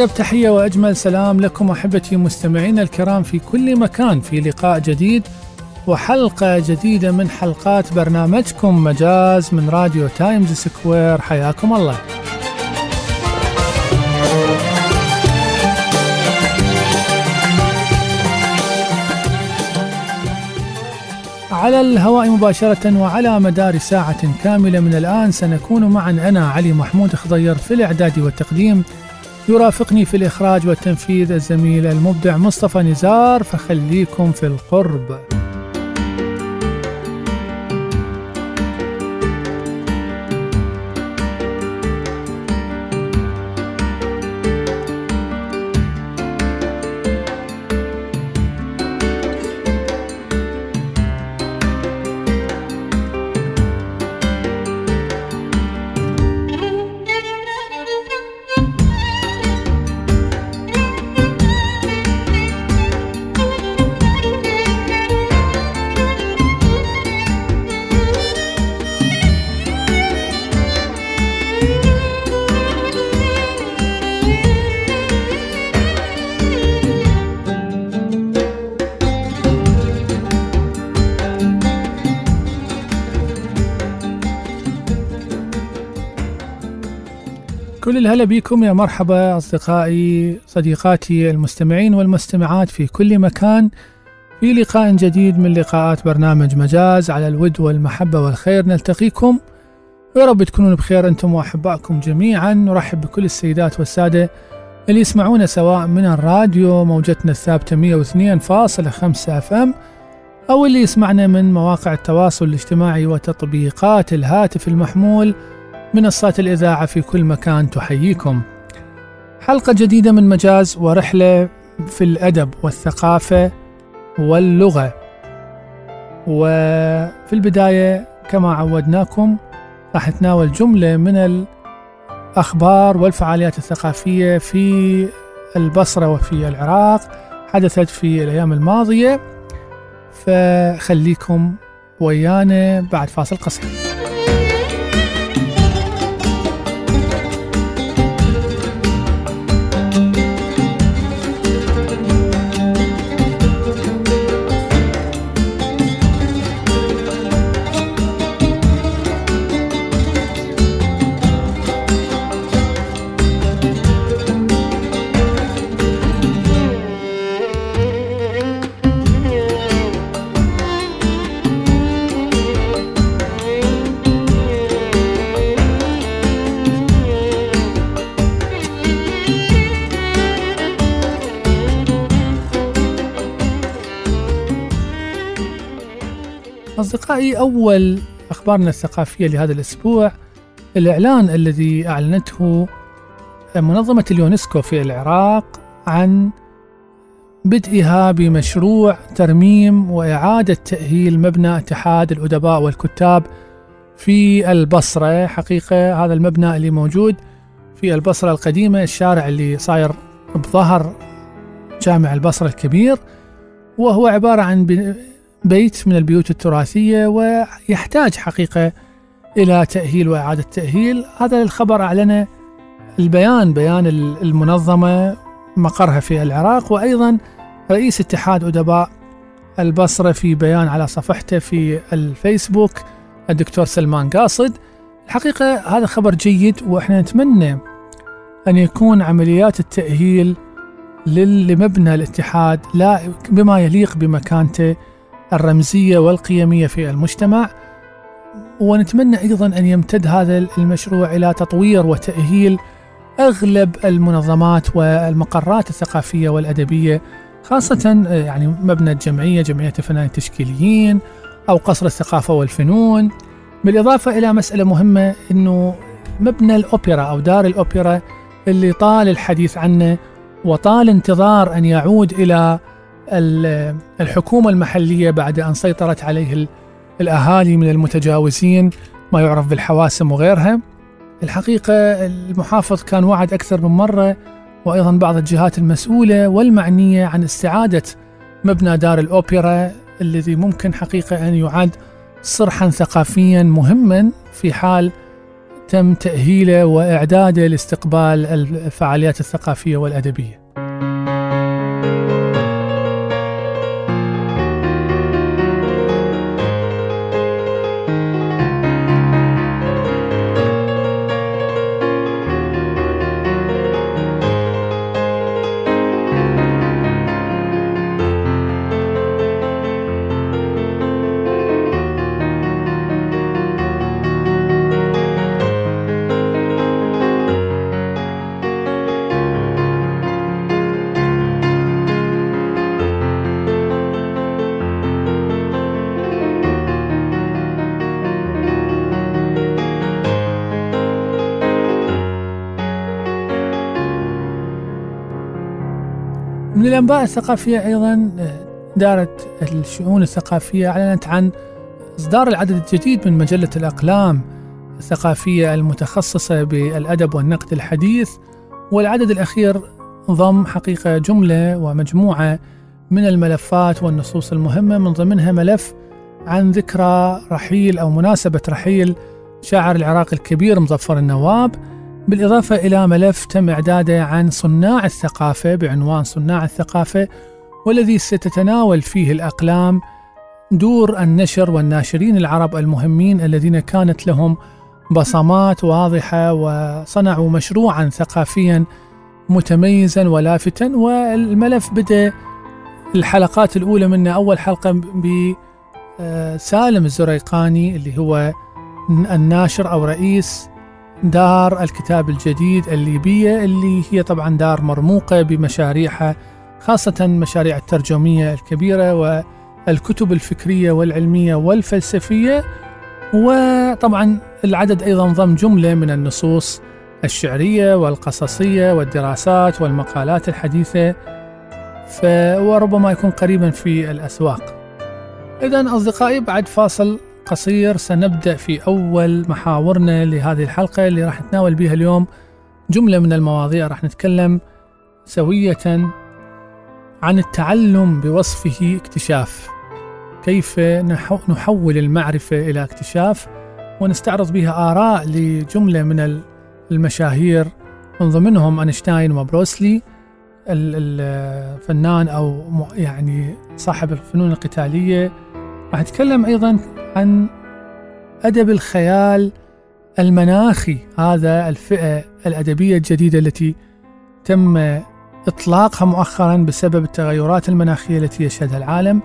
أطيب تحية وأجمل سلام لكم أحبتي مستمعينا الكرام في كل مكان في لقاء جديد وحلقة جديدة من حلقات برنامجكم مجاز من راديو تايمز سكوير. حياكم الله. على الهواء مباشرة وعلى مدار ساعة كاملة من الآن سنكون معا. أنا علي محمود خضير في الإعداد والتقديم. يرافقني في الإخراج والتنفيذ الزميل المبدع مصطفى نزار فخليكم في القرب. الهلا بكم يا مرحبا أصدقائي صديقاتي المستمعين والمستمعات في كل مكان. في لقاء جديد من لقاءات برنامج مجاز على الود والمحبة والخير نلتقيكم. ويا رب تكونون بخير أنتم وأحبائكم جميعا. نرحب بكل السيدات والسادة اللي يسمعونا سواء من الراديو موجتنا الثابتة 102.5 أف إم أو اللي يسمعنا من مواقع التواصل الاجتماعي وتطبيقات الهاتف المحمول منصات الإذاعة في كل مكان تحييكم. حلقة جديدة من مجاز ورحلة في الأدب والثقافة واللغة. وفي البداية كما عودناكم راح نتناول جملة من الأخبار والفعاليات الثقافية في البصرة وفي العراق حدثت في الأيام الماضية فخليكم ويانا بعد فاصل قصير. أصدقائي أول أخبارنا الثقافية لهذا الأسبوع الإعلان الذي أعلنته منظمة اليونسكو في العراق عن بدئها بمشروع ترميم وإعادة تأهيل مبنى اتحاد الأدباء والكتاب في البصرة. حقيقة هذا المبنى اللي موجود في البصرة القديمة الشارع اللي صاير بظهر جامع البصرة الكبير وهو عبارة عن بيت من البيوت التراثية ويحتاج حقيقة إلى تأهيل وإعادة تأهيل. هذا الخبر أعلنه البيان بيان المنظمة مقرها في العراق وأيضا رئيس اتحاد أدباء البصرة في بيان على صفحته في الفيسبوك الدكتور سلمان قاصد. الحقيقة هذا خبر جيد وإحنا نتمنى أن يكون عمليات التأهيل لمبنى الاتحاد لا بما يليق بمكانته الرمزية والقيمية في المجتمع ونتمنى أيضا أن يمتد هذا المشروع إلى تطوير وتأهيل أغلب المنظمات والمقرات الثقافية والأدبية خاصة يعني مبنى الجمعية جمعية الفنانين التشكيليين أو قصر الثقافة والفنون. بالإضافة إلى مسألة مهمة أنه مبنى الأوبرا أو دار الأوبرا اللي طال الحديث عنه وطال انتظار أن يعود إلى الحكومة المحلية بعد أن سيطرت عليه الأهالي من المتجاوزين ما يعرف بالحواسم وغيرها. الحقيقة المحافظ كان وعد أكثر من مرة وأيضا بعض الجهات المسؤولة والمعنية عن استعادة مبنى دار الأوبرا الذي ممكن حقيقة أن يعد صرحا ثقافيا مهما في حال تم تأهيله وإعداده لاستقبال الفعاليات الثقافية والأدبية. الأنباء الثقافية أيضا دارة الشؤون الثقافية أعلنت عن إصدار العدد الجديد من مجلة الأقلام الثقافية المتخصصة بالأدب والنقد الحديث والعدد الأخير ضم حقيقة جملة ومجموعة من الملفات والنصوص المهمة من ضمنها ملف عن ذكرى رحيل أو مناسبة رحيل شاعر العراق الكبير مظفر النواب. بالإضافة إلى ملف تم إعداده عن صناع الثقافة بعنوان صناع الثقافة والذي ستتناول فيه الأقلام دور النشر والناشرين العرب المهمين الذين كانت لهم بصمات واضحة وصنعوا مشروعا ثقافيا متميزا ولافتا. والملف بدأ الحلقات الأولى منه أول حلقة بسالم الزريقاني اللي هو الناشر أو رئيس دار الكتاب الجديد الليبية اللي هي طبعا دار مرموقة بمشاريعها خاصة مشاريع الترجمية الكبيرة والكتب الفكرية والعلمية والفلسفية وطبعا العدد أيضا ضم جملة من النصوص الشعرية والقصصية والدراسات والمقالات الحديثة وربما يكون قريبا في الأسواق. إذا أصدقائي بعد فاصل قصير سنبدأ في أول محاورنا لهذه الحلقة اللي راح نتناول بها اليوم جملة من المواضيع راح نتكلم سوية عن التعلم بوصفه اكتشاف. كيف نحول المعرفة إلى اكتشاف؟ ونستعرض بها آراء لجملة من المشاهير من ضمنهم أينشتاين وبروسلي الفنان أو يعني صاحب الفنون القتالية راح نتكلم أيضا عن أدب الخيال المناخي هذا الفئة الأدبية الجديدة التي تم إطلاقها مؤخرا بسبب التغيرات المناخية التي يشهدها العالم.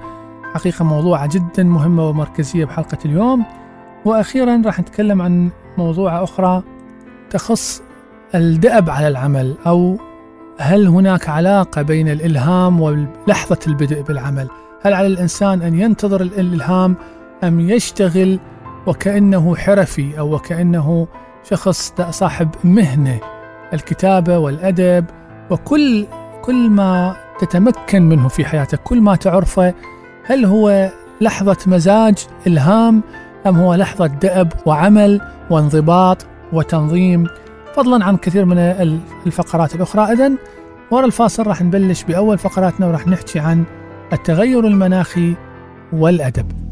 حقيقة موضوعة جدا مهمة ومركزية بحلقة اليوم. وأخيرا راح نتكلم عن موضوع أخرى تخص الدأب على العمل أو هل هناك علاقة بين الإلهام ولحظة البدء بالعمل. هل على الإنسان أن ينتظر الإلهام أم يشتغل وكأنه حرفي أو وكأنه شخص صاحب مهنة؟ الكتابة والأدب وكل كل ما تتمكن منه في حياتك كل ما تعرفه هل هو لحظة مزاج إلهام أم هو لحظة دأب وعمل وانضباط وتنظيم؟ فضلا عن كثير من الفقرات الأخرى. إذن ورا الفاصل راح نبلش بأول فقراتنا وراح نحكي عن التغير المناخي والأدب.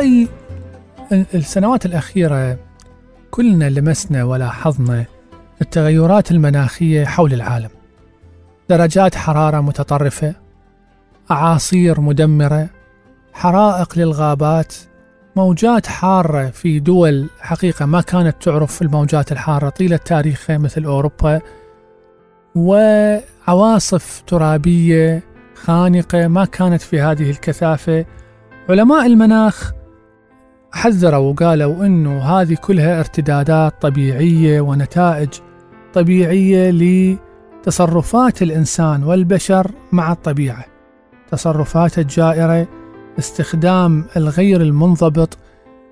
أصدقائي السنوات الأخيرة كلنا لمسنا ولاحظنا التغيرات المناخية حول العالم. درجات حرارة متطرفة أعاصير مدمرة حرائق للغابات موجات حارة في دول حقيقة ما كانت تعرف الموجات الحارة طيلة تاريخها مثل أوروبا وعواصف ترابية خانقة ما كانت في هذه الكثافة. علماء المناخ حذروا وقالوا إنه هذه كلها ارتدادات طبيعية ونتائج طبيعية لتصرفات الإنسان والبشر مع الطبيعة. تصرفات الجائرة استخدام الغير المنضبط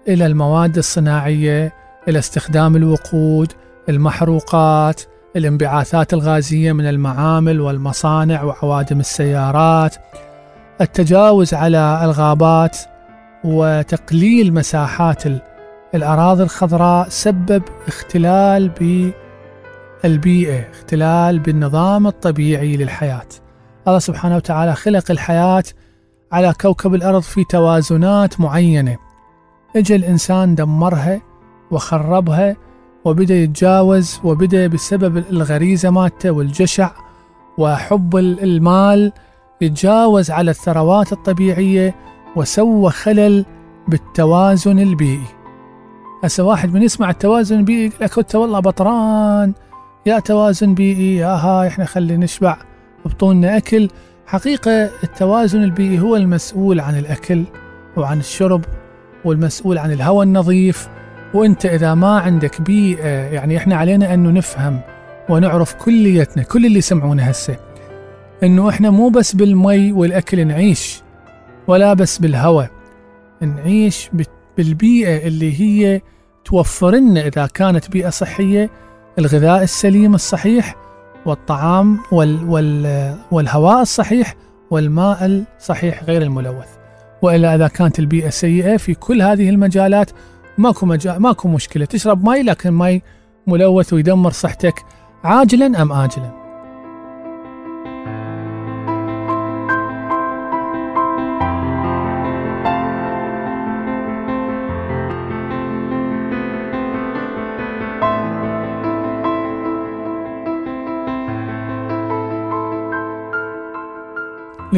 إلى المواد الصناعية إلى استخدام الوقود المحروقات الانبعاثات الغازية من المعامل والمصانع وعوادم السيارات التجاوز على الغابات وتقليل مساحات الأراضي الخضراء سبب اختلال بالبيئة اختلال بالنظام الطبيعي للحياة. الله سبحانه وتعالى خلق الحياة على كوكب الأرض في توازنات معينة. اجى الإنسان دمرها وخربها وبدأ يتجاوز وبدأ بسبب الغريزة مالته والجشع وحب المال يتجاوز على الثروات الطبيعية وسوى خلل بالتوازن البيئي. هسه واحد من يسمع التوازن البيئي يقول لك انت والله بطران. يا توازن بيئي يا هاي إحنا خلي نشبع بطوننا أكل. حقيقة التوازن البيئي هو المسؤول عن الأكل وعن الشرب والمسؤول عن الهواء النظيف. وأنت إذا ما عندك بيئة يعني إحنا علينا انه نفهم ونعرف كليتنا كل اللي يسمعونا هسه إنه إحنا مو بس بالمي والأكل نعيش. ولا بس بالهواء نعيش بالبيئة اللي هي توفر لنا إذا كانت بيئة صحية الغذاء السليم الصحيح والطعام وال وال والهواء الصحيح والماء الصحيح غير الملوث. وإلا إذا كانت البيئة سيئة في كل هذه المجالات ماكو مجال ماكو مشكلة. تشرب مي لكن مي ملوث ويدمر صحتك عاجلا أم آجلا؟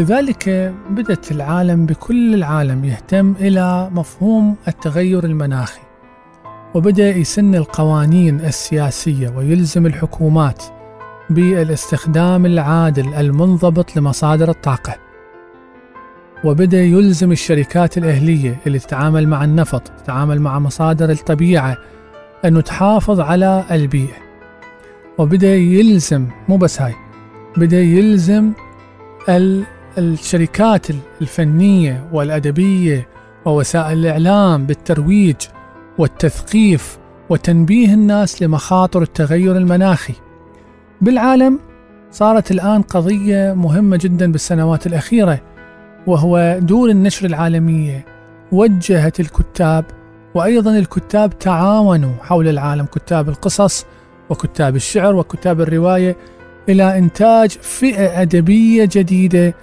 لذلك بدأت العالم بكل العالم يهتم إلى مفهوم التغير المناخي وبدأ يسن القوانين السياسية ويلزم الحكومات بالاستخدام العادل المنضبط لمصادر الطاقة. وبدأ يلزم الشركات الأهلية اللي تتعامل مع النفط تتعامل مع مصادر الطبيعة أنه تحافظ على البيئة. وبدأ يلزم مو بس هاي بدأ يلزم الشركات الفنية والأدبية ووسائل الإعلام بالترويج والتثقيف وتنبيه الناس لمخاطر التغير المناخي. بالعالم صارت الآن قضية مهمة جدا بالسنوات الأخيرة وهو دور النشر العالمية وجهت الكتاب وأيضا الكتاب تعاونوا حول العالم كتاب القصص وكتاب الشعر وكتاب الرواية إلى إنتاج فئة أدبية جديدة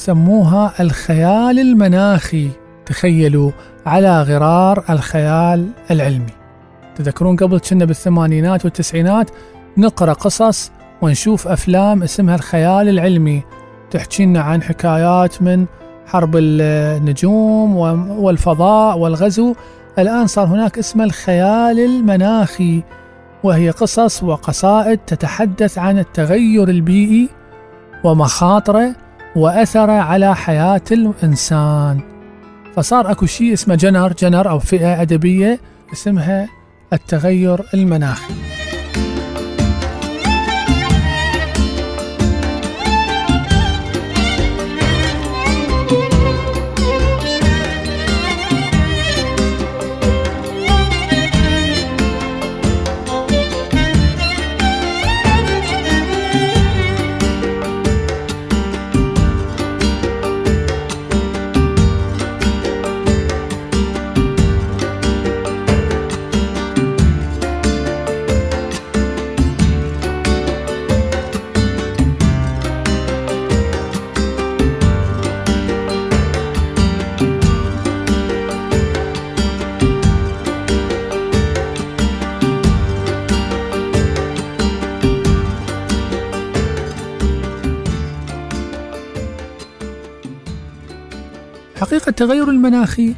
سموها الخيال المناخي. تخيلوا على غرار الخيال العلمي. تذكرون قبل كنا بالثمانينات والتسعينات نقرأ قصص ونشوف أفلام اسمها الخيال العلمي. تحكي لنا عن حكايات من حرب النجوم والفضاء والغزو. الآن صار هناك اسمه الخيال المناخي وهي قصص وقصائد تتحدث عن التغير البيئي ومخاطره وأثره على حياة الإنسان. فصار أكو شيء اسمه جنر جنر أو فئة أدبية اسمها التغير المناخي. التغير المناخي.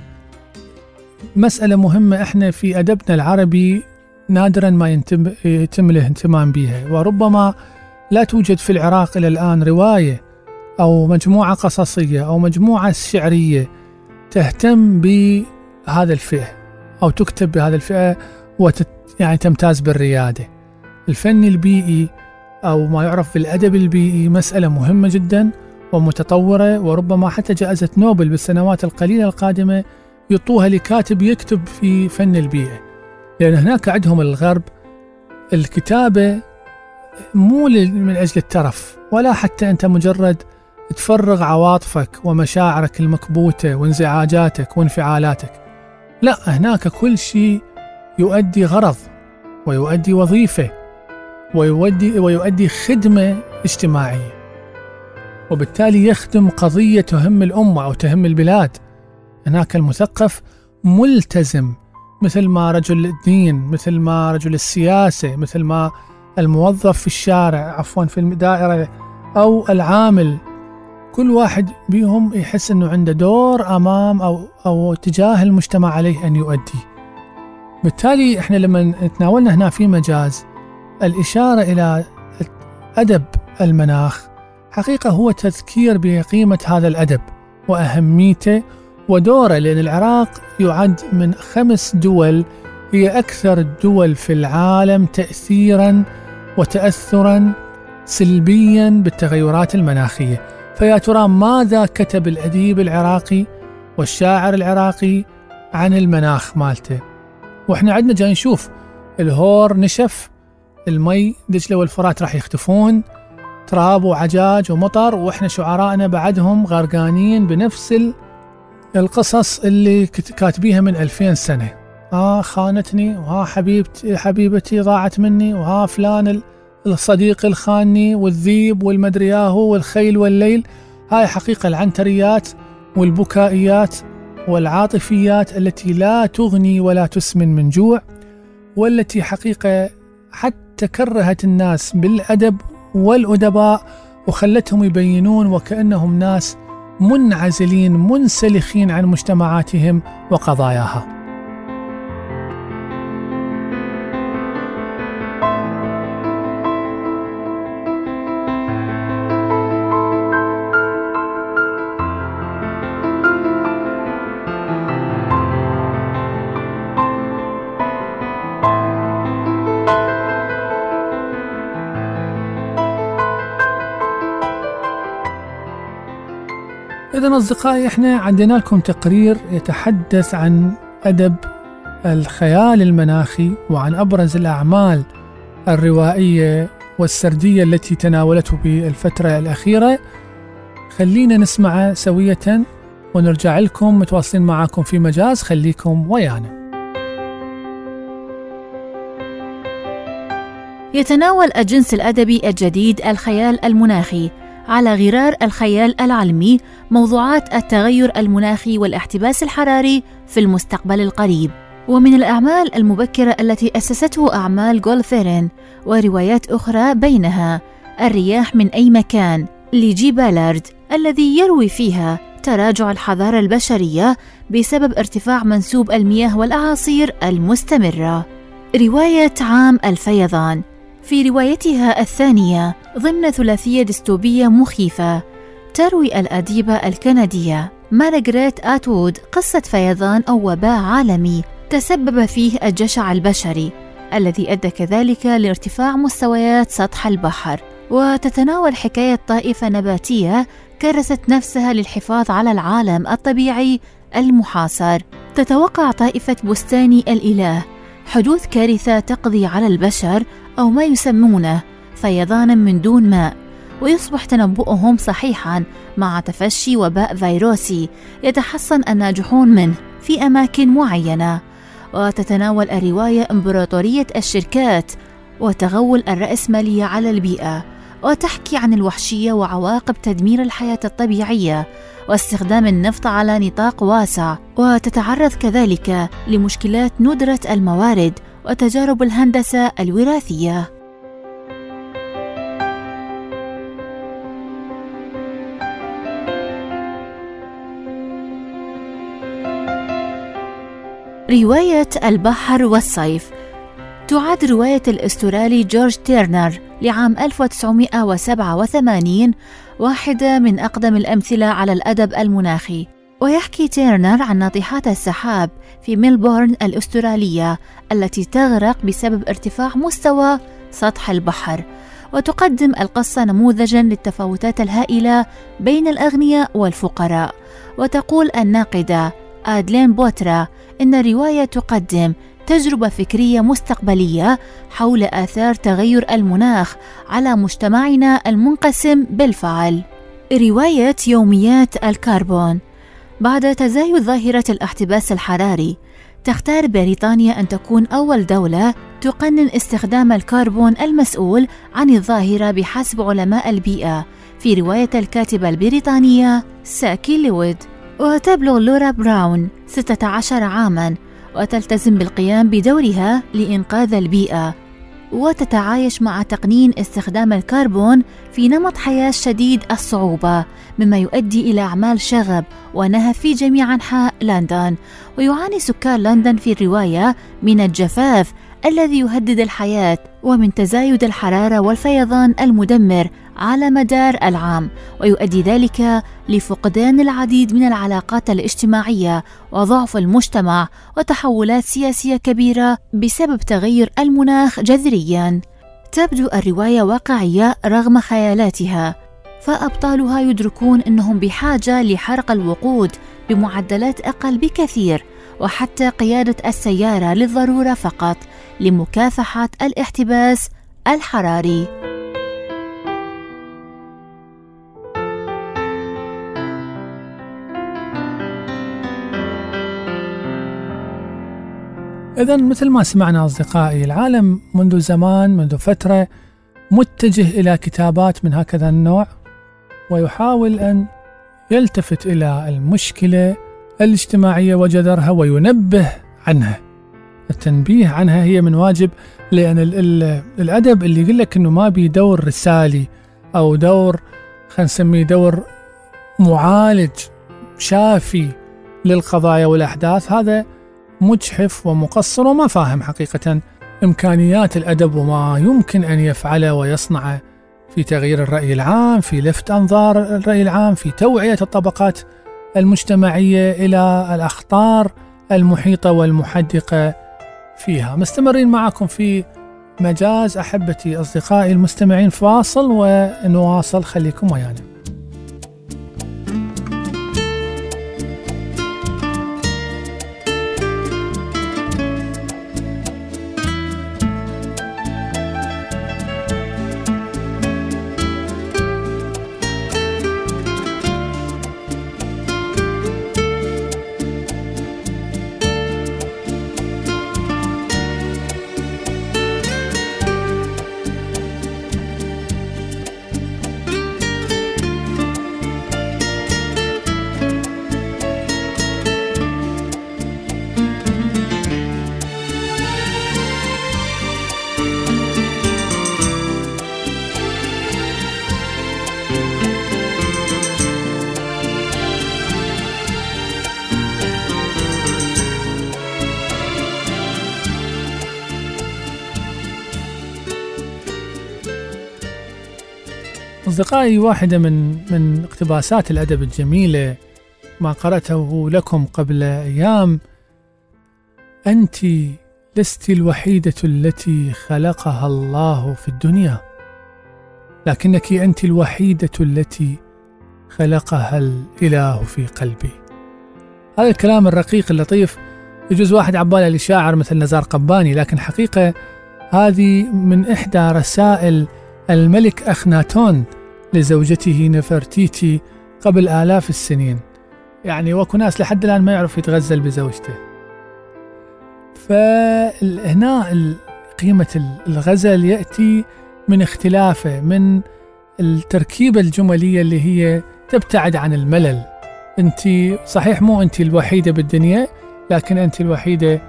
مسألة مهمة إحنا في أدبنا العربي نادرا ما يتم, الاهتمام بها وربما لا توجد في العراق إلى الآن رواية أو مجموعة قصصية أو مجموعة شعرية تهتم بهذا الفئة أو تكتب بهذا الفئة وتت يعني تمتاز بالريادة. الفن البيئي أو ما يعرف بالأدب البيئي مسألة مهمة جدا. ومتطورة وربما حتى جائزة نوبل بالسنوات القليلة القادمة يعطوها لكاتب يكتب في فن البيئة. لأن هناك عندهم الغرب الكتابة مو من أجل الترف ولا حتى أنت مجرد تفرغ عواطفك ومشاعرك المكبوتة وانزعاجاتك وانفعالاتك. لا هناك كل شيء يؤدي غرض ويؤدي وظيفة ويؤدي, ويؤدي خدمة اجتماعية. وبالتالي يخدم قضية تهم الأمة أو تهم البلاد. هناك المثقف ملتزم مثل ما رجل الدين مثل ما رجل السياسة مثل ما الموظف في الشارع عفوا في الدائرة أو العامل. كل واحد بيهم يحس أنه عنده دور أمام أو, أو تجاه المجتمع عليه أن يؤدي. بالتالي إحنا لما تناولنا هنا في مجاز الإشارة إلى أدب المناخ. حقيقة هو تذكير بقيمة هذا الأدب وأهميته ودوره لأن العراق يعد من خمس دول هي أكثر الدول في العالم تأثيرا وتأثرا سلبيا بالتغيرات المناخية. فيا ترى ماذا كتب الأديب العراقي والشاعر العراقي عن المناخ مالته؟ وإحنا عندنا جاي نشوف الهور نشف المي دجلة والفرات راح يختفون. تراب وعجاج ومطر وإحنا شعرائنا بعدهم غرقانين بنفس القصص اللي كاتبيها من ألفين سنة. ها خانتني وها حبيبتي حبيبتي ضاعت مني وها فلان الصديق الخاني والذيب والمدري ياهو والخيل والليل. هاي حقيقة العنتريات والبكائيات والعاطفيات التي لا تغني ولا تسمن من جوع والتي حقيقة حتى كرهت الناس بالأدب والأدباء وخلتهم يبينون وكأنهم ناس منعزلين منسلخين عن مجتمعاتهم وقضاياها. إذا أصدقائي إحنا عندنا لكم تقرير يتحدث عن أدب الخيال المناخي وعن أبرز الأعمال الروائية والسردية التي تناولته بالفترة الأخيرة. خلينا نسمعه سوية ونرجع لكم متواصلين معاكم في مجاز. خليكم ويانا. يتناول الجنس الأدبي الجديد الخيال المناخي على غرار الخيال العلمي موضوعات التغير المناخي والاحتباس الحراري في المستقبل القريب. ومن الأعمال المبكرة التي أسسته أعمال جولفيرين وروايات أخرى بينها الرياح من أي مكان لجي بالارد الذي يروي فيها تراجع الحضارة البشرية بسبب ارتفاع منسوب المياه والأعاصير المستمرة. رواية عام الفيضان. في روايتها الثانية ضمن ثلاثية ديستوبية مخيفة تروي الأديبة الكندية. مارغريت آتوود قصة فيضان أو وباء عالمي تسبب فيه الجشع البشري الذي أدى كذلك لارتفاع مستويات سطح البحر. وتتناول حكاية طائفة نباتية كرست نفسها للحفاظ على العالم الطبيعي المحاصر. تتوقع طائفة بستاني الإله حدوث كارثة تقضي على البشر أو ما يسمونه فيضانا من دون ماء ويصبح تنبؤهم صحيحا مع تفشي وباء فيروسي يتحصن الناجحون منه في أماكن معينة. وتتناول الرواية إمبراطورية الشركات وتغول الرأسمالية على البيئة وتحكي عن الوحشية وعواقب تدمير الحياة الطبيعية واستخدام النفط على نطاق واسع وتتعرض كذلك لمشكلات ندرة الموارد وتجارب الهندسة الوراثية. رواية البحر والصيف. تعد رواية الأسترالي جورج تيرنر لعام 1987 واحدة من أقدم الأمثلة على الأدب المناخي ويحكي تيرنر عن ناطحات السحاب في ميلبورن الأسترالية التي تغرق بسبب ارتفاع مستوى سطح البحر وتقدم القصة نموذجا للتفاوتات الهائلة بين الأغنياء والفقراء. وتقول الناقدة آدلين بوترا إن الرواية تقدم تجربة فكرية مستقبلية حول آثار تغير المناخ على مجتمعنا المنقسم بالفعل. رواية يوميات الكربون. بعد تزايد ظاهرة الاحتباس الحراري تختار بريطانيا أن تكون أول دولة تقنن استخدام الكربون المسؤول عن الظاهرة بحسب علماء البيئة في رواية الكاتبة البريطانية ساكي لويد وتبلغ لورا براون 16 عاماً. وتلتزم بالقيام بدورها لإنقاذ البيئة. وتتعايش مع تقنين استخدام الكربون في نمط حياة شديد الصعوبة مما يؤدي إلى أعمال شغب ونهب في جميع أنحاء لندن. ويعاني سكان لندن في الرواية من الجفاف الذي يهدد الحياة ومن تزايد الحرارة والفيضان المدمر على مدار العام ويؤدي ذلك لفقدان العديد من العلاقات الاجتماعية وضعف المجتمع وتحولات سياسية كبيرة بسبب تغير المناخ جذريا. تبدو الرواية واقعية رغم خيالاتها فأبطالها يدركون إنهم بحاجة لحرق الوقود بمعدلات أقل بكثير وحتى قيادة السيارة للضرورة فقط لمكافحة الاحتباس الحراري. إذا مثل ما سمعنا أصدقائي العالم منذ زمان منذ فترة متجه إلى كتابات من هكذا النوع ويحاول أن يلتفت إلى المشكلة الاجتماعية وجذرها وينبه عنها. التنبيه عنها هي من واجب لأن ال ال الأدب اللي يقول لك أنه ما بي دور رسالي أو دور خلينا نسميه دور معالج شافي للقضايا والأحداث هذا مجحف ومقصر وما فاهم حقيقة. إمكانيات الأدب وما يمكن أن يفعله ويصنعه في تغيير الرأي العام في لفت أنظار الرأي العام في توعية الطبقات المجتمعية إلى الأخطار المحيطة والمحدقة فيها. مستمرين معكم في مجاز أحبتي أصدقائي المستمعين فاصل ونواصل. خليكم ويانا. أصدقائي واحدة من من اقتباسات الأدب الجميلة ما قرأته لكم قبل أيام. أنت لست الوحيدة التي خلقها الله في الدنيا لكنك أنت الوحيدة التي خلقها الإله في قلبي. هذا الكلام الرقيق اللطيف. يجوز واحد عباله لشاعر مثل نزار قباني لكن حقيقة هذه من إحدى رسائل الملك أخناتون. لزوجته نفرتيتي قبل آلاف السنين. يعني وكو ناس لحد الآن ما يعرف يتغزل بزوجته. فهنا قيمة الغزل يأتي من اختلافه من التركيبة الجملية اللي هي تبتعد عن الملل. أنت صحيح مو أنت الوحيدة بالدنيا لكن أنت الوحيدة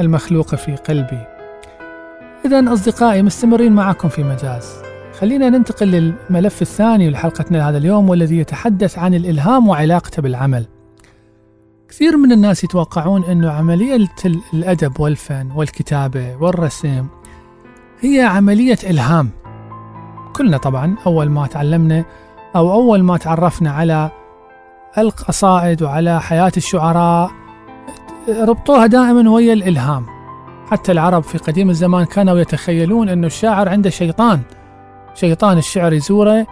المخلوقة في قلبي. إذا أصدقائي مستمرين معكم في مجاز. خلينا ننتقل للملف الثاني لحلقتنا هذا اليوم والذي يتحدث عن الإلهام وعلاقته بالعمل. كثير من الناس يتوقعون أنه عملية الأدب والفن والكتابة والرسم هي عملية إلهام. كلنا طبعا أول ما تعلمنا أو أول ما تعرفنا على القصائد وعلى حياة الشعراء ربطوها دائما ويا الإلهام. حتى العرب في قديم الزمان كانوا يتخيلون أنه الشاعر عنده شيطان. شيطان الشعر يزوره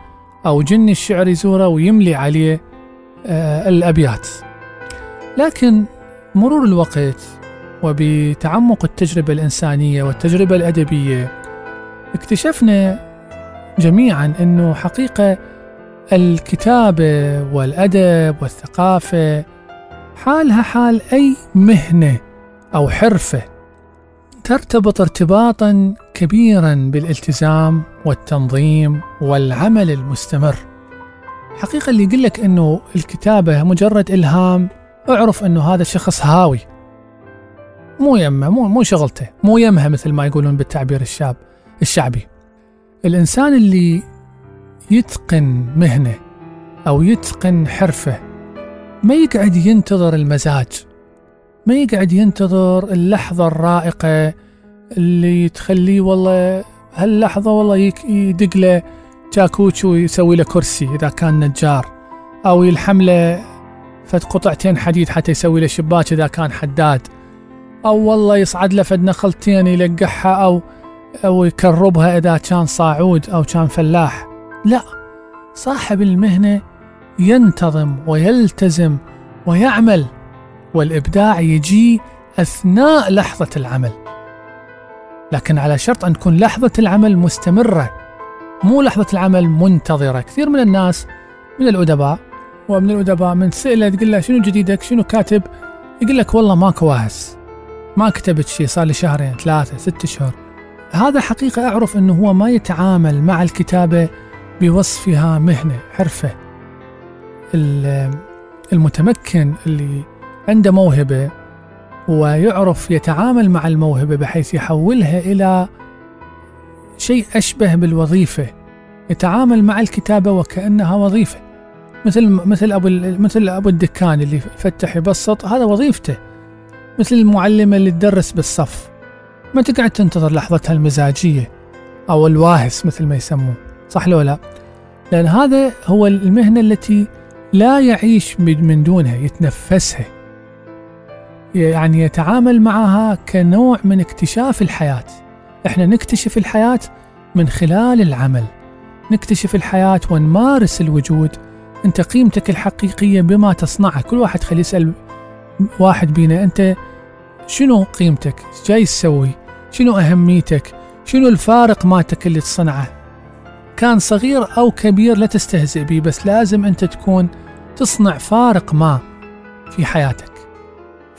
أو جن الشعر يزوره ويملي عليه آه الأبيات. لكن مرور الوقت وبتعمق التجربة الإنسانية والتجربة الأدبية اكتشفنا جميعا أنه حقيقة الكتابة والأدب والثقافة حالها حال أي مهنة أو حرفة ترتبط ارتباطا كبيرا بالالتزام والتنظيم والعمل المستمر. حقيقة اللي يقول لك أنه الكتابة مجرد إلهام اعرف أنه هذا الشخص هاوي. مو يمه مو مو شغلته مو يمها مثل ما يقولون بالتعبير الشاب الشعبي. الإنسان اللي يتقن مهنة أو يتقن حرفة ما يقعد ينتظر المزاج ما يقعد ينتظر اللحظة الرائقة اللي تخليه والله هاللحظة والله يدق له جاكوتش ويسوي له كرسي إذا كان نجار. أو يلحم له فد قطعتين حديد حتى يسوي له شباك إذا كان حداد. أو والله يصعد له فد نخلتين يلقحها أو أو يكربها إذا كان صاعود أو كان فلاح. لا صاحب المهنة ينتظم ويلتزم ويعمل والإبداع يجي أثناء لحظة العمل. لكن على شرط أن تكون لحظة العمل مستمرة مو لحظة العمل منتظرة. كثير من الناس من الأدباء ومن الأدباء من سئلة تقول له شنو جديدك؟ شنو كاتب؟ يقول لك والله ماكو واهس ما كتبت شيء صار لي شهرين ثلاثة ست شهور. هذا حقيقة أعرف أنه هو ما يتعامل مع الكتابة بوصفها مهنة حرفة. المتمكن اللي عنده موهبة ويعرف يتعامل مع الموهبة بحيث يحولها إلى شيء أشبه بالوظيفة. يتعامل مع الكتابة وكأنها وظيفة. مثل مثل أبو مثل أبو الدكان اللي يفتح يبسط هذا وظيفته. مثل المعلمة اللي تدرس بالصف. ما تقعد تنتظر لحظتها المزاجية أو الواهس مثل ما يسمون صح لو لا؟ لأن هذا هو المهنة التي لا يعيش من دونها يتنفسها. يعني يتعامل معها كنوع من اكتشاف الحياة. إحنا نكتشف الحياة من خلال العمل. نكتشف الحياة ونمارس الوجود. أنت قيمتك الحقيقية بما تصنعه. كل واحد خلي يسأل واحد بينا أنت شنو قيمتك؟ جاي تسوي؟ شنو أهميتك؟ شنو الفارق مالتك اللي تصنعه؟ كان صغير أو كبير لا تستهزئ به بس لازم أنت تكون تصنع فارق ما في حياتك.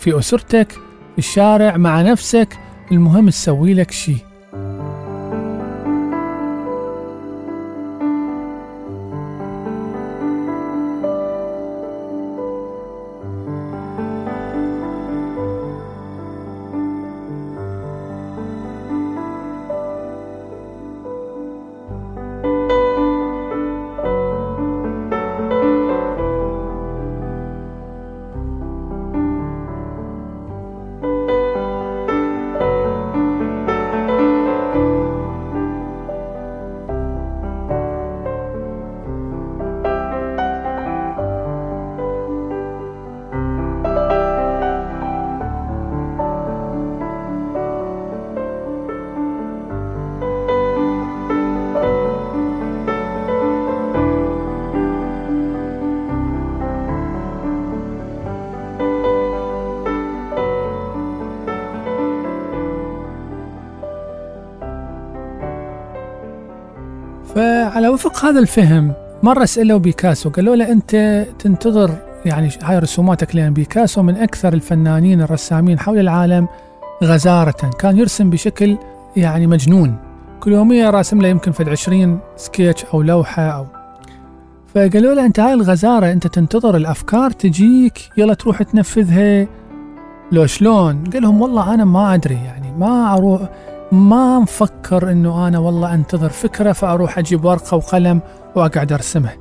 في أسرتك في الشارع مع نفسك المهم تسوي لك شيء فعلى وفق هذا الفهم مرة سألوا بيكاسو قالوا له أنت تنتظر يعني هاي رسوماتك لأن بيكاسو من أكثر الفنانين الرسامين حول العالم غزارة. كان يرسم بشكل يعني مجنون. كل يومية راسم له يمكن في عشرين سكيتش أو لوحة أو. فقالوا له أنت هاي الغزارة أنت تنتظر الأفكار تجيك يلا تروح تنفذها. لو شلون؟ قال لهم والله أنا ما أدري يعني ما أروح ما مفكر إنه أنا والله أنتظر فكرة فأروح أجيب ورقة وقلم وأقعد ارسمها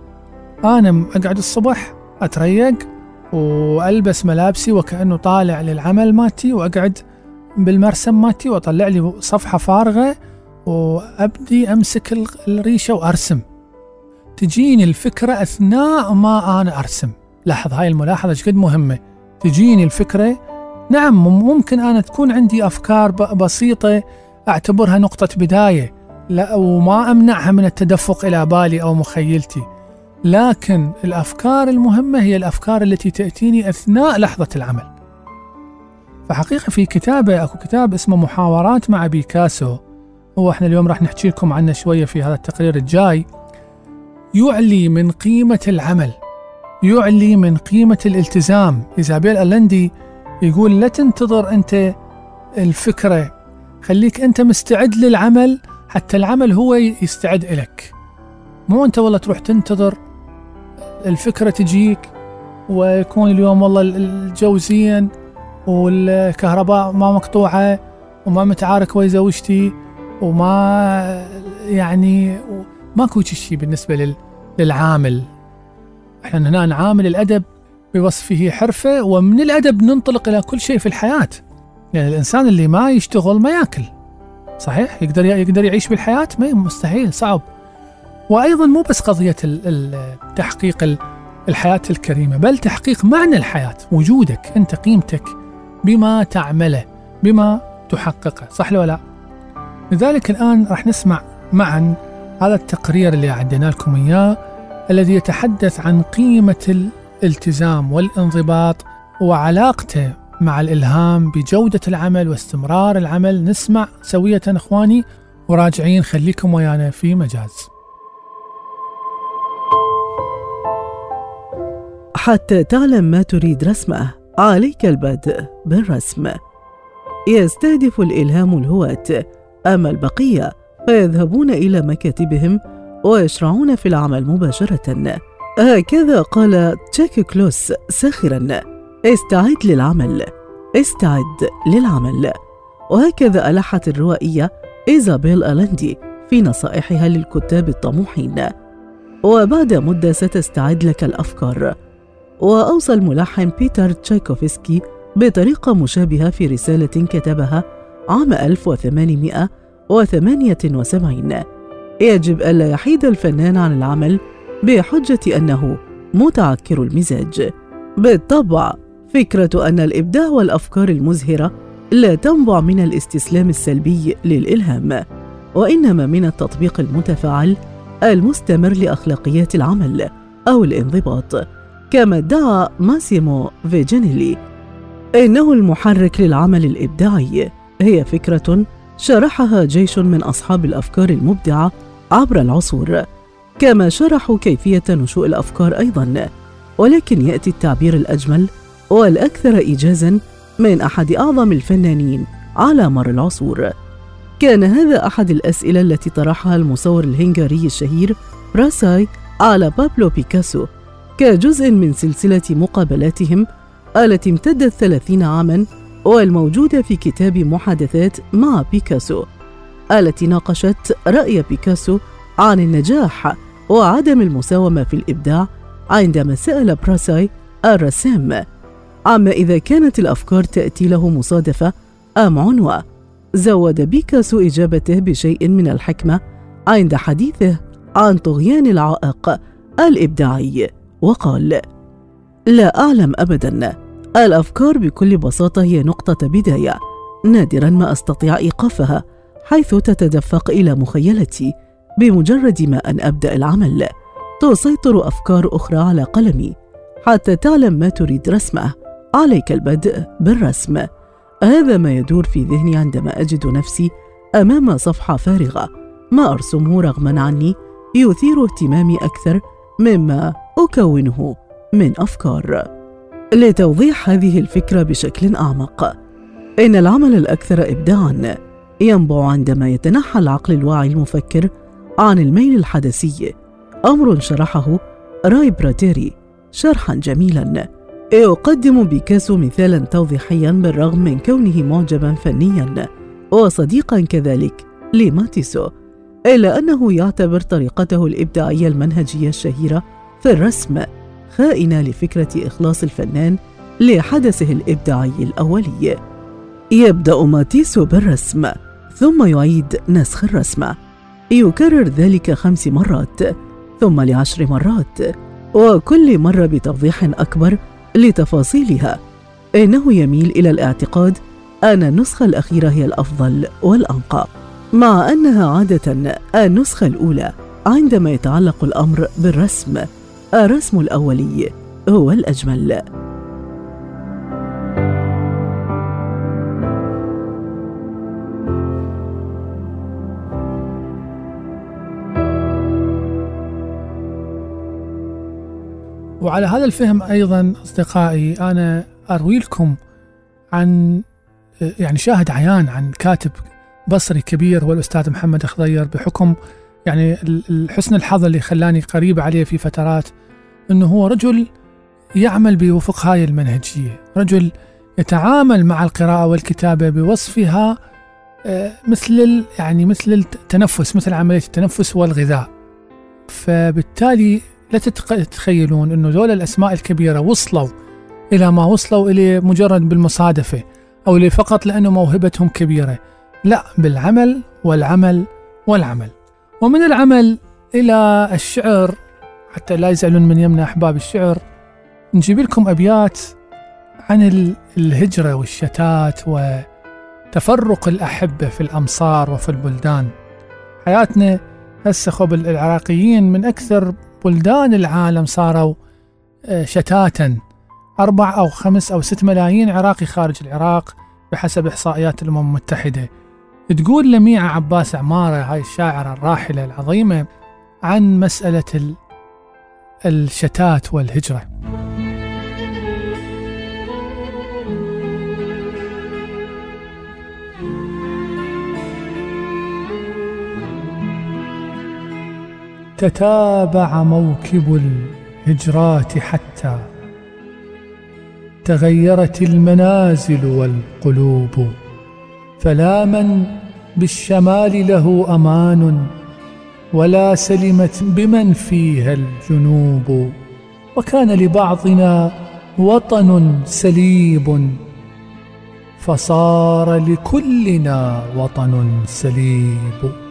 أنا أقعد الصبح أتريق وألبس ملابسي وكأنه طالع للعمل مالتي وأقعد بالمرسم مالتي وأطلع لي صفحة فارغة وأبدي أمسك الريشة وأرسم. تجيني الفكرة أثناء ما أنا أرسم. لاحظ هاي الملاحظة إيش قد مهمة. تجيني الفكرة. نعم ممكن أنا تكون عندي أفكار بسيطة أعتبرها نقطة بداية لا وما أمنعها من التدفق إلى بالي أو مخيلتي. لكن الأفكار المهمة هي الأفكار التي تأتيني أثناء لحظة العمل. فحقيقة في كتابة أكو كتاب اسمه محاورات مع بيكاسو هو إحنا اليوم راح نحكي لكم عنه شوية في هذا التقرير الجاي. يعلي من قيمة العمل يعلي من قيمة الالتزام. إيزابيل ألندي يقول لا تنتظر أنت الفكرة خليك أنت مستعد للعمل حتى العمل هو يستعد لك مو أنت والله تروح تنتظر الفكرة تجيك ويكون اليوم والله الجو زين والكهرباء ما مقطوعة وما متعارك ويا زوجتي وما يعني ماكو شيء بالنسبة للعامل. إحنا هنا نعامل الأدب بوصفه حرفة ومن الأدب ننطلق إلى كل شيء في الحياة. يعني الإنسان اللي ما يشتغل ما يأكل. صحيح؟ يقدر يقدر يعيش بالحياة؟ ما مستحيل صعب. وأيضا مو بس قضية تحقيق الحياة الكريمة بل تحقيق معنى الحياة وجودك أنت قيمتك بما تعمله بما تحققه صح ولا لا؟ لذلك الآن راح نسمع معا هذا التقرير اللي عدينا لكم إياه الذي يتحدث عن قيمة الالتزام والانضباط وعلاقته مع الإلهام بجودة العمل واستمرار العمل. نسمع سوية إخواني وراجعين خليكم ويانا في مجاز. حتى تعلم ما تريد رسمه عليك البدء بالرسم. يستهدف الإلهام الهواة أما البقية فيذهبون إلى مكاتبهم ويشرعون في العمل مباشرة. هكذا قال تشاك كلوس ساخرا. استعد للعمل. استعد للعمل. وهكذا ألحت الروائية إيزابيل ألندي في نصائحها للكتاب الطموحين. وبعد مدة ستستعد لك الأفكار. وأوصى الملحن بيتر تشايكوفسكي بطريقة مشابهة في رسالة كتبها عام 1878 يجب ألا يحيد الفنان عن العمل بحجة أنه متعكر المزاج. بالطبع فكرة أن الإبداع والأفكار المزهرة لا تنبع من الاستسلام السلبي للإلهام وإنما من التطبيق المتفاعل المستمر لأخلاقيات العمل أو الانضباط كما ادعى ماسيمو فيجينيلي. إنه المحرك للعمل الإبداعي هي فكرة شرحها جيش من أصحاب الأفكار المبدعة عبر العصور كما شرحوا كيفية نشوء الأفكار أيضا ولكن يأتي التعبير الأجمل والأكثر إيجازا من أحد أعظم الفنانين على مر العصور. كان هذا أحد الأسئلة التي طرحها المصور الهنغاري الشهير راساي على بابلو بيكاسو كجزء من سلسلة مقابلاتهم التي امتدت ثلاثين عاما والموجودة في كتاب محادثات مع بيكاسو التي ناقشت رأي بيكاسو عن النجاح وعدم المساومة في الإبداع عندما سأل براساي الرسام. عما إذا كانت الأفكار تأتي له مصادفة أم عنوة زود بيكاسو إجابته بشيء من الحكمة عند حديثه عن طغيان العائق الإبداعي وقال لا أعلم أبدا. الأفكار بكل بساطة هي نقطة بداية. نادرا ما أستطيع إيقافها حيث تتدفق إلى مخيلتي. بمجرد ما أن أبدأ العمل تسيطر أفكار أخرى على قلمي حتى تعلم ما تريد رسمه. عليك البدء بالرسم. هذا ما يدور في ذهني عندما أجد نفسي أمام صفحة فارغة. ما أرسمه رغما عني يثير اهتمامي أكثر مما أكونه من أفكار. لتوضيح هذه الفكرة بشكل أعمق إن العمل الأكثر إبداعًا ينبع عندما يتنحى العقل الواعي المفكر عن الميل الحدثي. أمر شرحه راي براتيري شرحا جميلا. يقدم بيكاسو مثالا توضيحيا بالرغم من كونه معجبا فنيا. وصديقا كذلك لماتيسو إلا أنه يعتبر طريقته الإبداعية المنهجية الشهيرة في الرسم خائنة لفكرة إخلاص الفنان لحدثه الإبداعي الأولي. يبدأ ماتيسو بالرسم ثم يعيد نسخ الرسم. يكرر ذلك خمس مرات ثم لعشر مرات وكل مرة بتوضيح أكبر لتفاصيلها. إنه يميل إلى الاعتقاد أن النسخة الأخيرة هي الأفضل والأنقى مع أنها عادة النسخة الأولى عندما يتعلق الأمر بالرسم. الرسم الأولي هو الأجمل. وعلى هذا الفهم أيضا أصدقائي أنا أروي لكم عن يعني شاهد عيان عن كاتب بصري كبير هو الأستاذ محمد خضير بحكم يعني حسن الحظ اللي خلاني قريب عليه في فترات أنه هو رجل يعمل بوفق هاي المنهجية رجل يتعامل مع القراءة والكتابة بوصفها آه، مثل يعني مثل التنفس مثل عملية التنفس والغذاء. فبالتالي لا تتخيلون إنه ذول الأسماء الكبيرة وصلوا إلى ما وصلوا اليه مجرد بالمصادفة أو فقط لأنه موهبتهم كبيرة. لا بالعمل والعمل والعمل. ومن العمل إلى الشعر حتى لا يزعلون من يمنا أحباب الشعر. نجيب لكم أبيات عن الهجرة والشتات وتفرق الأحبة في الأمصار وفي البلدان. حياتنا هسه العراقيين من أكثر بلدان العالم صاروا آه، شتاتا. أربع أو خمس أو ست ملايين عراقي خارج العراق بحسب إحصائيات الأمم المتحدة. تقول لميعة عباس عمارة هاي الشاعرة الراحلة العظيمة عن مسألة الشتات والهجرة. تتابع موكب الهجرات حتى تغيرت المنازل والقلوب فلا من بالشمال له أمان ولا سلمت بمن فيها الجنوب. وكان لبعضنا وطن سليب فصار لكلنا وطن سليب.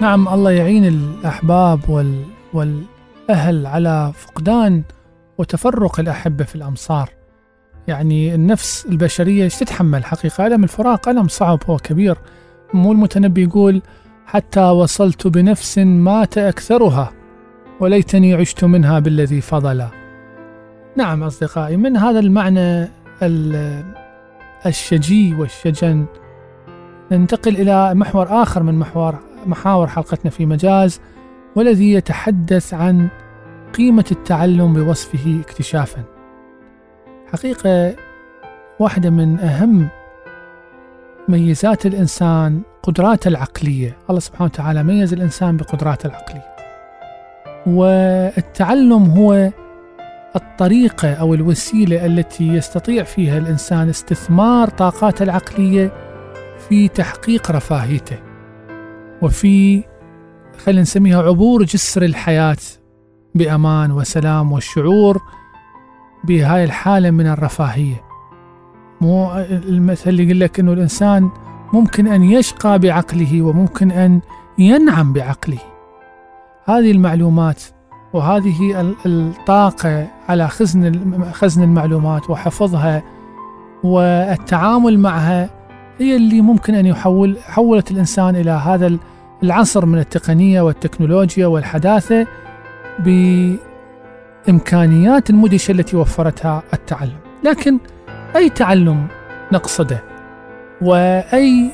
نعم الله يعين الأحباب وال والأهل على فقدان وتفرق الأحبة في الأمصار. يعني النفس البشرية إيش تتحمل؟ حقيقة ألم الفراق ألم صعب هو كبير. مو المتنبي يقول حتى وصلت بنفس مات أكثرها وليتني عشت منها بالذي فضل نعم أصدقائي من هذا المعنى الشجي والشجن. ننتقل إلى محور آخر من محور محاور حلقتنا في مجاز والذي يتحدث عن قيمة التعلم بوصفه اكتشافا. حقيقة واحدة من أهم ميزات الإنسان قدراته العقلية، الله سبحانه وتعالى ميز الإنسان بقدراته العقلية. والتعلم هو الطريقة أو الوسيلة التي يستطيع فيها الإنسان استثمار طاقاته العقلية في تحقيق رفاهيته. وفي خلينا نسميها عبور جسر الحياة بأمان وسلام والشعور بهاي الحالة من الرفاهية. مو المثل اللي يقول لك أنه الإنسان ممكن أن يشقى بعقله وممكن أن ينعم بعقله. هذه المعلومات وهذه الطاقة على خزن خزن المعلومات وحفظها والتعامل معها هي اللي ممكن أن يحول حولت الإنسان إلى هذا العصر من التقنية والتكنولوجيا والحداثة بإمكانيات المدهشة التي وفرتها التعلم. لكن أي تعلم نقصده؟ وأي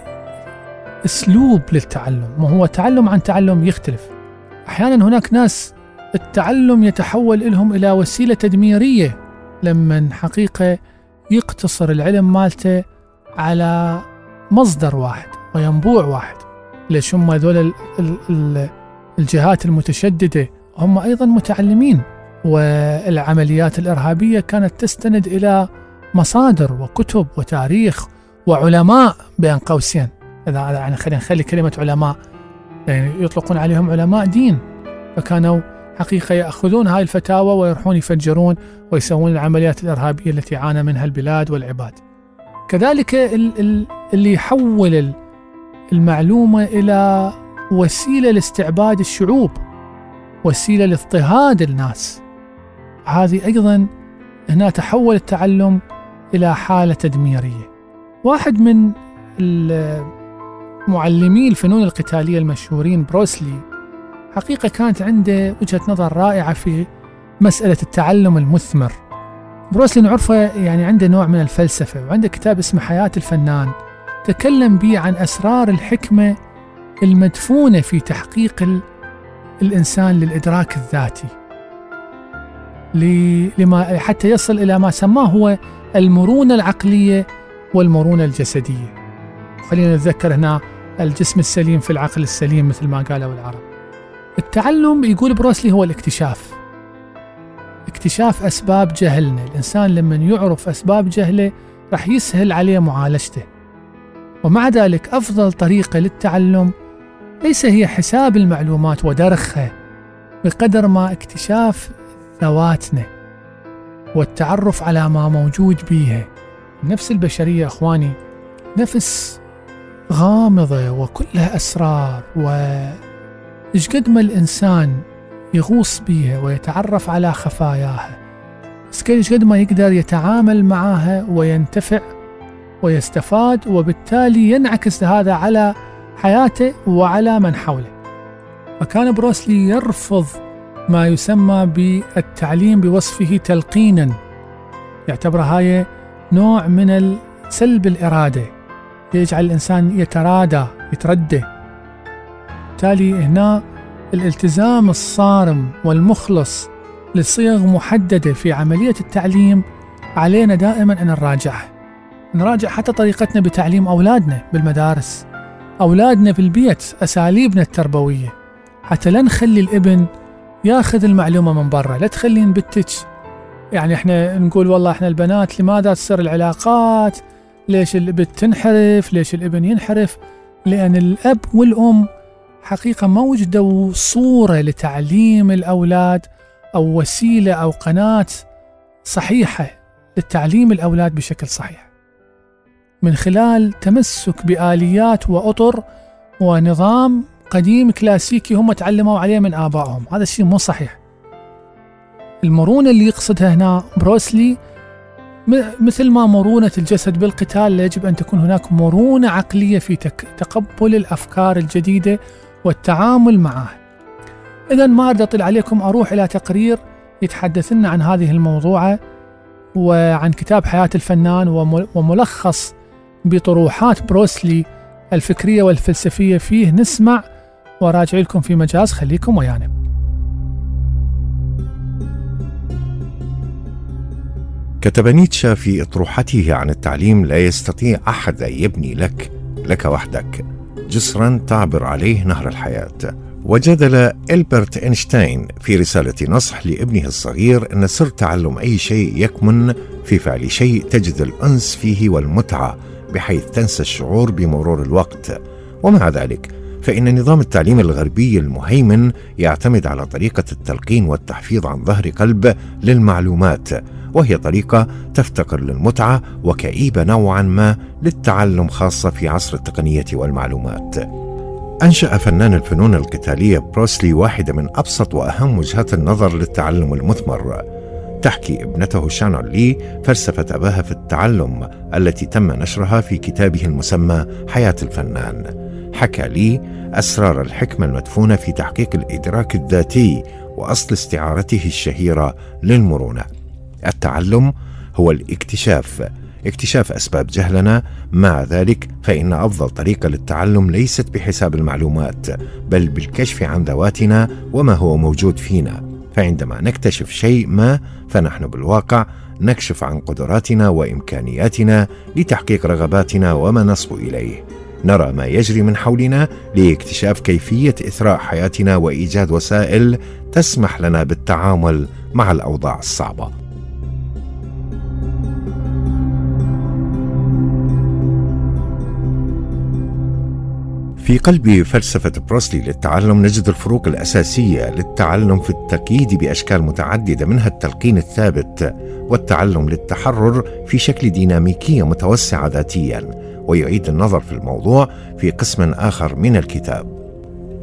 أسلوب للتعلم؟ وهو تعلم عن تعلم يختلف. أحيانا هناك ناس التعلم يتحول لهم إلى وسيلة تدميرية لما حقيقة يقتصر العلم مالته على مصدر واحد وينبوع واحد. ليش هم هذول الجهات المتشددة؟ هم أيضا متعلمين والعمليات الإرهابية كانت تستند إلى مصادر وكتب وتاريخ وعلماء بين قوسين. إذا يعني خلينا نخلي كلمة علماء يعني يطلقون عليهم علماء دين. فكانوا حقيقة يأخذون هاي الفتاوى ويروحون يفجرون ويسوون العمليات الإرهابية التي عانى منها البلاد والعباد. كذلك اللي يحول المعلومة إلى وسيلة لاستعباد الشعوب وسيلة لاضطهاد الناس. هذه أيضا هنا تحول التعلم إلى حالة تدميرية. واحد من معلمي الفنون القتالية المشهورين بروسلي حقيقة كانت عنده وجهة نظر رائعة في مسألة التعلم المثمر. بروسلي نعرفه يعني عنده نوع من الفلسفة وعنده كتاب اسمه حياة الفنان. تكلم به عن أسرار الحكمة المدفونة في تحقيق الإنسان للإدراك الذاتي. لما حتى يصل إلى ما سماه هو المرونة العقلية والمرونة الجسدية. خلينا نتذكر هنا الجسم السليم في العقل السليم مثل ما قالوا العرب. التعلم يقول بروسلي هو الاكتشاف. اكتشاف أسباب جهلنا. الإنسان لما يعرف أسباب جهله راح يسهل عليه معالجته. ومع ذلك أفضل طريقة للتعلم ليس هي حساب المعلومات ودرخها بقدر ما اكتشاف ذواتنا والتعرف على ما موجود بيها. نفس البشرية أخواني نفس غامضة وكلها أسرار. و إيش قد ما الإنسان يغوص بيها ويتعرف على خفاياها. إيش قد ما يقدر يتعامل معها وينتفع ويستفاد وبالتالي ينعكس هذا على حياته وعلى من حوله. فكان بروسلي يرفض ما يسمى بالتعليم بوصفه تلقينا. يعتبر هاي نوع من سلب الإرادة. يجعل الإنسان يترادى يتردى بالتالي هنا الالتزام الصارم والمخلص لصيغ محددة في عملية التعليم علينا دائما أن نراجعها نراجع حتى طريقتنا بتعليم أولادنا بالمدارس أولادنا في البيت أساليبنا التربوية. حتى لا نخلي الابن ياخذ المعلومة من برا لا تخلين بنتك يعني إحنا نقول والله إحنا البنات لماذا تصير العلاقات؟ ليش البنت تنحرف ليش الابن ينحرف؟ لأن الأب والأم حقيقة ما وجدوا صورة لتعليم الأولاد أو وسيلة أو قناة صحيحة للتعليم الأولاد بشكل صحيح. من خلال تمسك بآليات وأطر ونظام قديم كلاسيكي هم تعلموا عليه من آبائهم. هذا الشيء مو صحيح. المرونة اللي يقصدها هنا بروسلي مثل ما مرونة الجسد بالقتال يجب أن تكون هناك مرونة عقلية في تقبل الأفكار الجديدة والتعامل معها إذا ما أريد أطل عليكم أروح إلى تقرير يتحدث لنا عن هذه الموضوعة وعن كتاب حياة الفنان وملخص بطروحات بروسلي الفكرية والفلسفية فيه. نسمع وراجع لكم في مجاز. خليكم ويانا. كتب نيتشا في إطروحته عن التعليم لا يستطيع أحد أن يبني لك لك وحدك. جسرا تعبر عليه نهر الحياة. وجدل إلبرت إينشتاين في رسالة نصح لابنه الصغير أن سر تعلم أي شيء يكمن في فعل شيء تجد الأنس فيه والمتعة بحيث تنسى الشعور بمرور الوقت. ومع ذلك فإن نظام التعليم الغربي المهيمن يعتمد على طريقة التلقين والتحفيظ عن ظهر قلب للمعلومات. وهي طريقة تفتقر للمتعة وكئيبة نوعا ما للتعلم خاصة في عصر التقنية والمعلومات. أنشأ فنان الفنون القتالية بروسلي واحدة من أبسط وأهم وجهات النظر للتعلم المثمر. تحكي ابنته شانون لي فلسفة أباها في التعلم التي تم نشرها في كتابه المسمى حياة الفنان. حكى لي أسرار الحكمة المدفونة في تحقيق الإدراك الذاتي وأصل استعارته الشهيرة للمرونة. التعلم هو الاكتشاف. اكتشاف أسباب جهلنا. مع ذلك فإن أفضل طريقة للتعلم ليست بحساب المعلومات بل بالكشف عن ذواتنا وما هو موجود فينا. فعندما نكتشف شيء ما فنحن بالواقع نكشف عن قدراتنا وإمكانياتنا لتحقيق رغباتنا وما نصبو إليه. نرى ما يجري من حولنا لاكتشاف كيفية إثراء حياتنا وإيجاد وسائل تسمح لنا بالتعامل مع الأوضاع الصعبة. في قلب فلسفة بروسلي للتعلم نجد الفروق الأساسية للتعلم في التقييد بأشكال متعددة منها التلقين الثابت والتعلم للتحرر في شكل ديناميكية متوسعة ذاتيا ويعيد النظر في الموضوع في قسم آخر من الكتاب.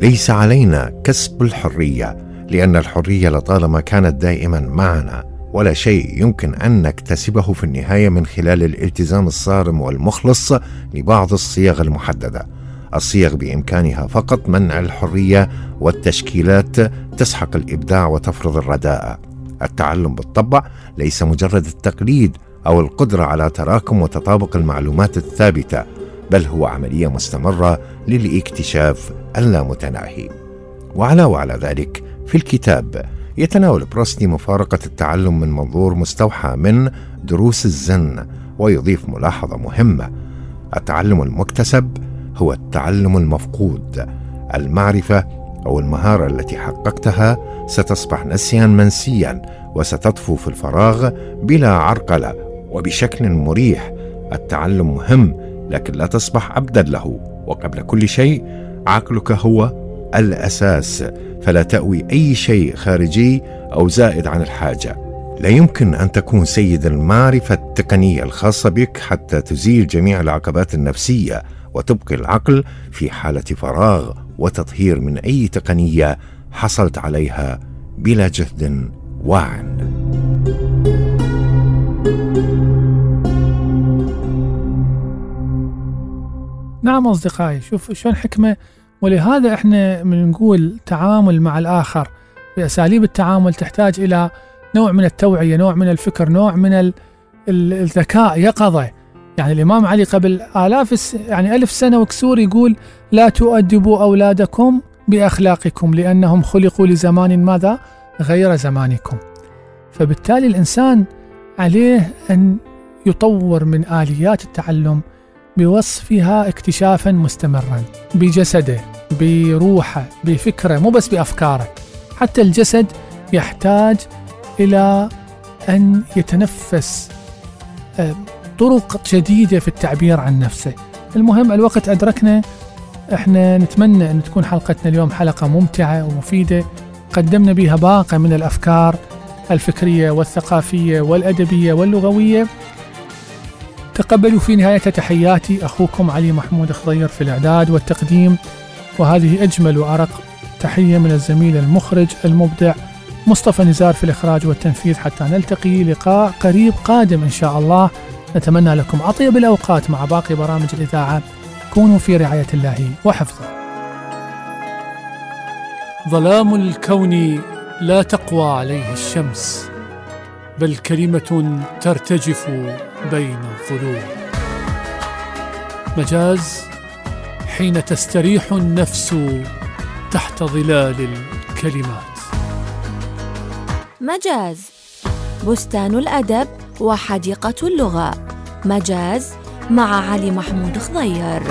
ليس علينا كسب الحرية لأن الحرية لطالما كانت دائما معنا ولا شيء يمكن أن نكتسبه في النهاية من خلال الالتزام الصارم والمخلص لبعض الصيغ المحددة. الصيغ بإمكانها فقط منع الحرية والتشكيلات تسحق الإبداع وتفرض الرداءه التعلم بالطبع ليس مجرد التقليد أو القدرة على تراكم وتطابق المعلومات الثابتة بل هو عملية مستمرة للاكتشاف اللامتناهي. وعلاوه على ذلك في الكتاب يتناول بروستي مفارقة التعلم من منظور مستوحى من دروس الزن ويضيف ملاحظة مهمة. التعلم المكتسب هو التعلم المفقود. المعرفة أو المهارة التي حققتها ستصبح نسيا منسيا وستطفو في الفراغ بلا عرقلة وبشكل مريح. التعلم مهم لكن لا تصبح عبدا له. وقبل كل شيء عقلك هو الأساس. فلا تأوي أي شيء خارجي أو زائد عن الحاجة. لا يمكن أن تكون سيد المعرفة التقنية الخاصة بك حتى تزيل جميع العقبات النفسية. وتبقي العقل في حالة فراغ وتطهير من أي تقنية حصلت عليها بلا جهد واع. نعم أصدقائي شوف شلون حكمة؟ ولهذا إحنا من نقول تعامل مع الآخر. بأساليب التعامل تحتاج إلى نوع من التوعية نوع من الفكر نوع من الذكاء يقظة. يعني الإمام علي قبل آلاف يعني ألف سنة وكسور يقول لا تؤدبوا أولادكم بأخلاقكم لأنهم خلقوا لزمان ماذا؟ غير زمانكم. فبالتالي الإنسان عليه أن يطور من آليات التعلم بوصفها اكتشافا مستمرا بجسده بروحه بفكره مو بس بأفكاره. حتى الجسد يحتاج إلى أن يتنفس آه، طرق جديدة في التعبير عن نفسه. المهم الوقت أدركنا. إحنا نتمنى أن تكون حلقتنا اليوم حلقة ممتعة ومفيدة. قدمنا بها باقة من الأفكار الفكرية والثقافية والأدبية واللغوية. تقبلوا في نهاية تحياتي. أخوكم علي محمود خضير في الإعداد والتقديم. وهذه أجمل وأرق تحية من الزميل المخرج المبدع مصطفى نزار في الإخراج والتنفيذ. حتى نلتقي لقاء قريب قادم إن شاء الله. نتمنى لكم أطيب الأوقات مع باقي برامج الإذاعة. كونوا في رعاية الله وحفظه. ظلام الكون لا تقوى عليه الشمس بل كلمة ترتجف بين الظلوم مجاز حين تستريح النفس تحت ظلال الكلمات. مجاز بستان الأدب وحديقة اللغة. مجاز مع علي محمود خضير.